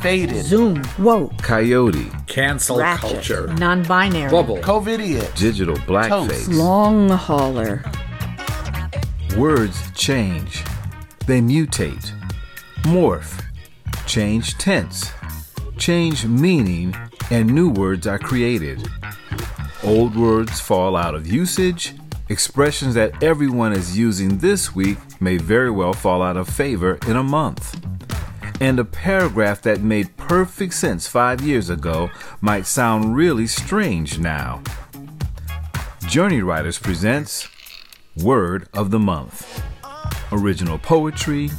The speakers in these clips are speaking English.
Faded. Zoom. Woke. Coyote. Cancel Ratchet. culture. Non-binary. Bubble. COVIDiot. Digital blackface. Long hauler. Words change. They mutate. Morph. Change tense. Change meaning, and new words are created. Old words fall out of usage. Expressions that everyone is using this week may very well fall out of favor in a month. And a paragraph that made perfect sense five years ago might sound really strange now. Journey Writers presents Word of the Month. Original poetry,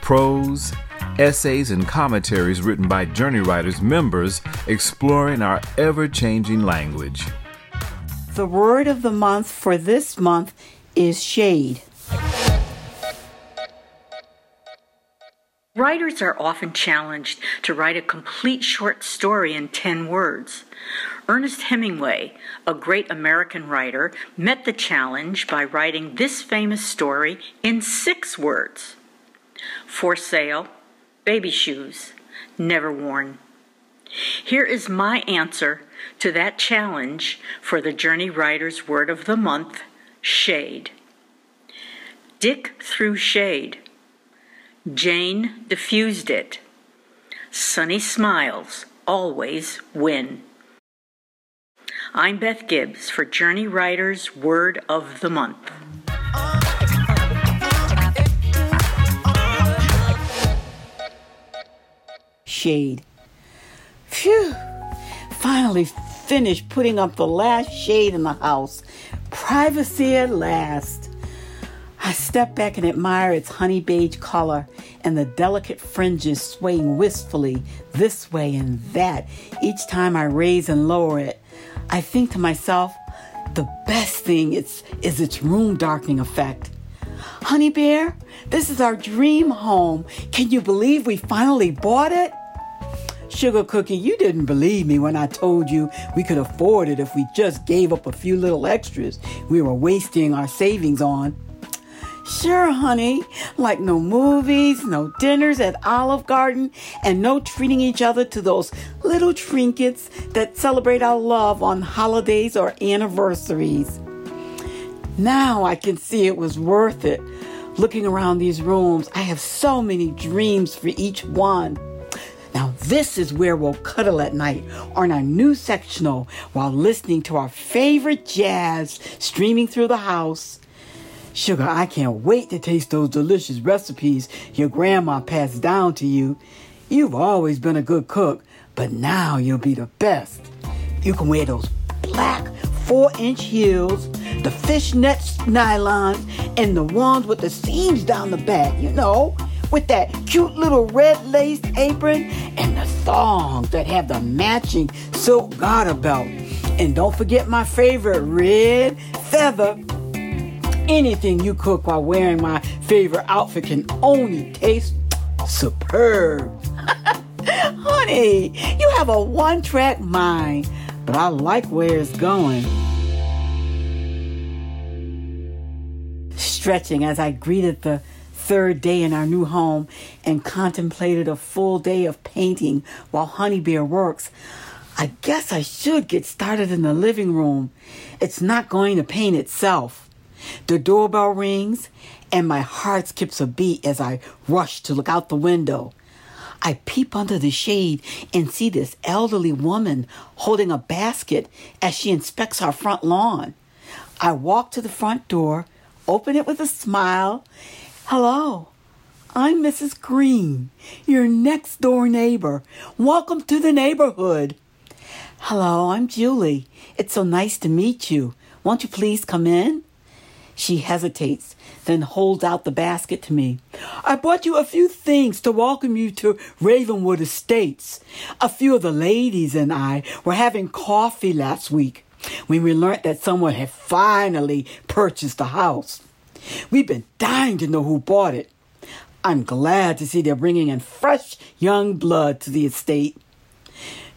prose, essays, and commentaries written by Journey Writers members exploring our ever changing language. The word of the month for this month is shade. Writers are often challenged to write a complete short story in 10 words. Ernest Hemingway, a great American writer, met the challenge by writing this famous story in six words For sale, baby shoes, never worn. Here is my answer to that challenge for the Journey Writers Word of the Month Shade. Dick threw shade. Jane diffused it. Sunny smiles always win. I'm Beth Gibbs for Journey Writers Word of the Month. Shade. Phew! Finally finished putting up the last shade in the house. Privacy at last. I step back and admire its honey beige color and the delicate fringes swaying wistfully this way and that each time I raise and lower it. I think to myself, the best thing is, is its room darkening effect. Honey Bear, this is our dream home. Can you believe we finally bought it? Sugar Cookie, you didn't believe me when I told you we could afford it if we just gave up a few little extras we were wasting our savings on. Sure, honey, like no movies, no dinners at Olive Garden, and no treating each other to those little trinkets that celebrate our love on holidays or anniversaries. Now I can see it was worth it. Looking around these rooms, I have so many dreams for each one. Now, this is where we'll cuddle at night on our new sectional while listening to our favorite jazz streaming through the house. Sugar, I can't wait to taste those delicious recipes your grandma passed down to you. You've always been a good cook, but now you'll be the best. You can wear those black four inch heels, the fishnet nylons, and the ones with the seams down the back, you know, with that cute little red laced apron and the thongs that have the matching silk garter belt. And don't forget my favorite red feather anything you cook while wearing my favorite outfit can only taste superb. Honey, you have a one track mind, but I like where it's going. Stretching as I greeted the third day in our new home and contemplated a full day of painting while Honey Bear works, I guess I should get started in the living room. It's not going to paint itself. The doorbell rings, and my heart skips a beat as I rush to look out the window. I peep under the shade and see this elderly woman holding a basket as she inspects our front lawn. I walk to the front door, open it with a smile. Hello, I'm Mrs. Green, your next door neighbor. Welcome to the neighborhood. Hello, I'm Julie. It's so nice to meet you. Won't you please come in? She hesitates, then holds out the basket to me. I brought you a few things to welcome you to Ravenwood Estates. A few of the ladies and I were having coffee last week when we learned that someone had finally purchased the house. We've been dying to know who bought it. I'm glad to see they're bringing in fresh young blood to the estate.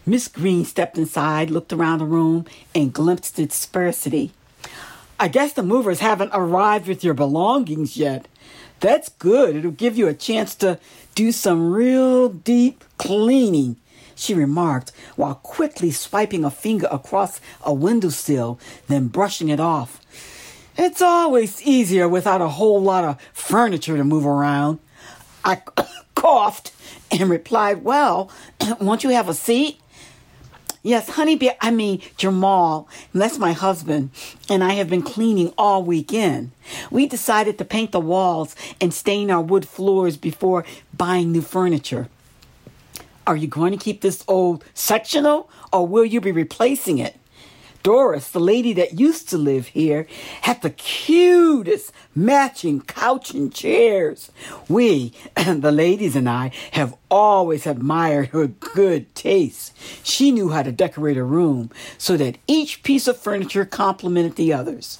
Miss Green stepped inside, looked around the room, and glimpsed its sparsity. I guess the movers haven't arrived with your belongings yet. That's good. It'll give you a chance to do some real deep cleaning, she remarked while quickly swiping a finger across a windowsill, then brushing it off. It's always easier without a whole lot of furniture to move around. I coughed and replied, Well, won't you have a seat? Yes, Honeybee, I mean Jamal, that's my husband, and I have been cleaning all weekend. We decided to paint the walls and stain our wood floors before buying new furniture. Are you going to keep this old sectional or will you be replacing it? Doris, the lady that used to live here, had the cutest matching couch and chairs. We, the ladies and I, have always admired her good taste. She knew how to decorate a room so that each piece of furniture complemented the others.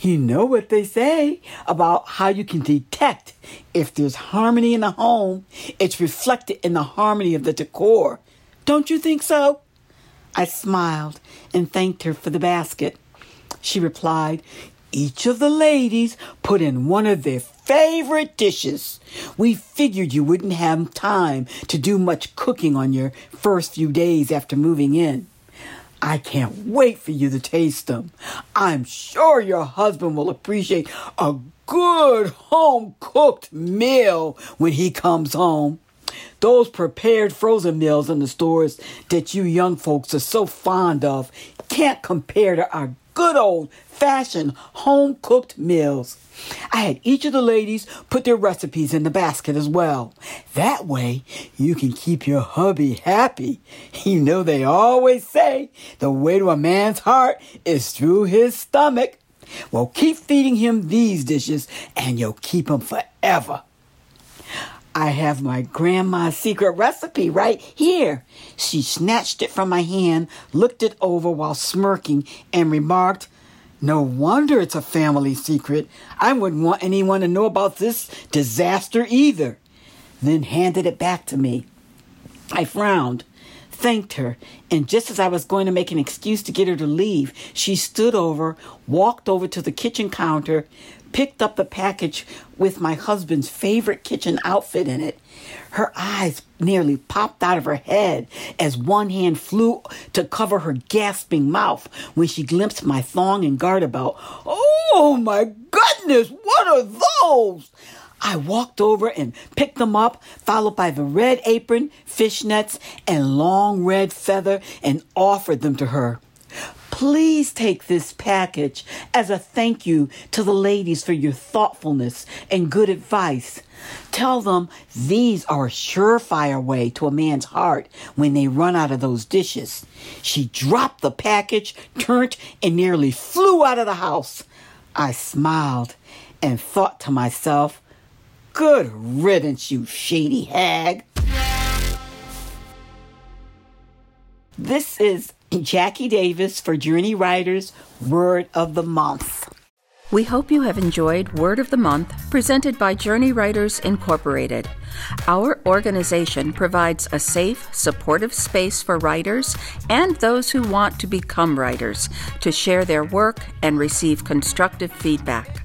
You know what they say about how you can detect if there's harmony in a home, it's reflected in the harmony of the decor. Don't you think so? I smiled and thanked her for the basket. She replied, Each of the ladies put in one of their favorite dishes. We figured you wouldn't have time to do much cooking on your first few days after moving in. I can't wait for you to taste them. I'm sure your husband will appreciate a good home cooked meal when he comes home. Those prepared frozen meals in the stores that you young folks are so fond of can't compare to our good old fashioned home cooked meals. I had each of the ladies put their recipes in the basket as well. That way, you can keep your hubby happy. You know, they always say the way to a man's heart is through his stomach. Well, keep feeding him these dishes and you'll keep him forever. I have my grandma's secret recipe right here. She snatched it from my hand, looked it over while smirking, and remarked, No wonder it's a family secret. I wouldn't want anyone to know about this disaster either. Then handed it back to me. I frowned, thanked her, and just as I was going to make an excuse to get her to leave, she stood over, walked over to the kitchen counter, picked up the package with my husband's favorite kitchen outfit in it. Her eyes nearly popped out of her head as one hand flew to cover her gasping mouth when she glimpsed my thong and garter belt. Oh my goodness, what are those? I walked over and picked them up, followed by the red apron, fishnets, and long red feather, and offered them to her. Please take this package as a thank you to the ladies for your thoughtfulness and good advice. Tell them these are a surefire way to a man's heart when they run out of those dishes. She dropped the package, turned, and nearly flew out of the house. I smiled and thought to myself, Good riddance, you shady hag. This is Jackie Davis for Journey Writers Word of the Month. We hope you have enjoyed Word of the Month presented by Journey Writers Incorporated. Our organization provides a safe, supportive space for writers and those who want to become writers to share their work and receive constructive feedback.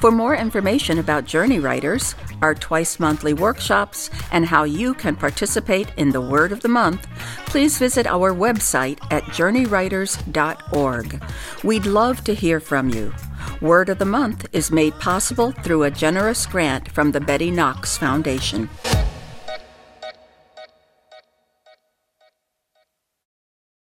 For more information about Journey Writers, our twice monthly workshops, and how you can participate in the Word of the Month, please visit our website at journeywriters.org. We'd love to hear from you. Word of the Month is made possible through a generous grant from the Betty Knox Foundation.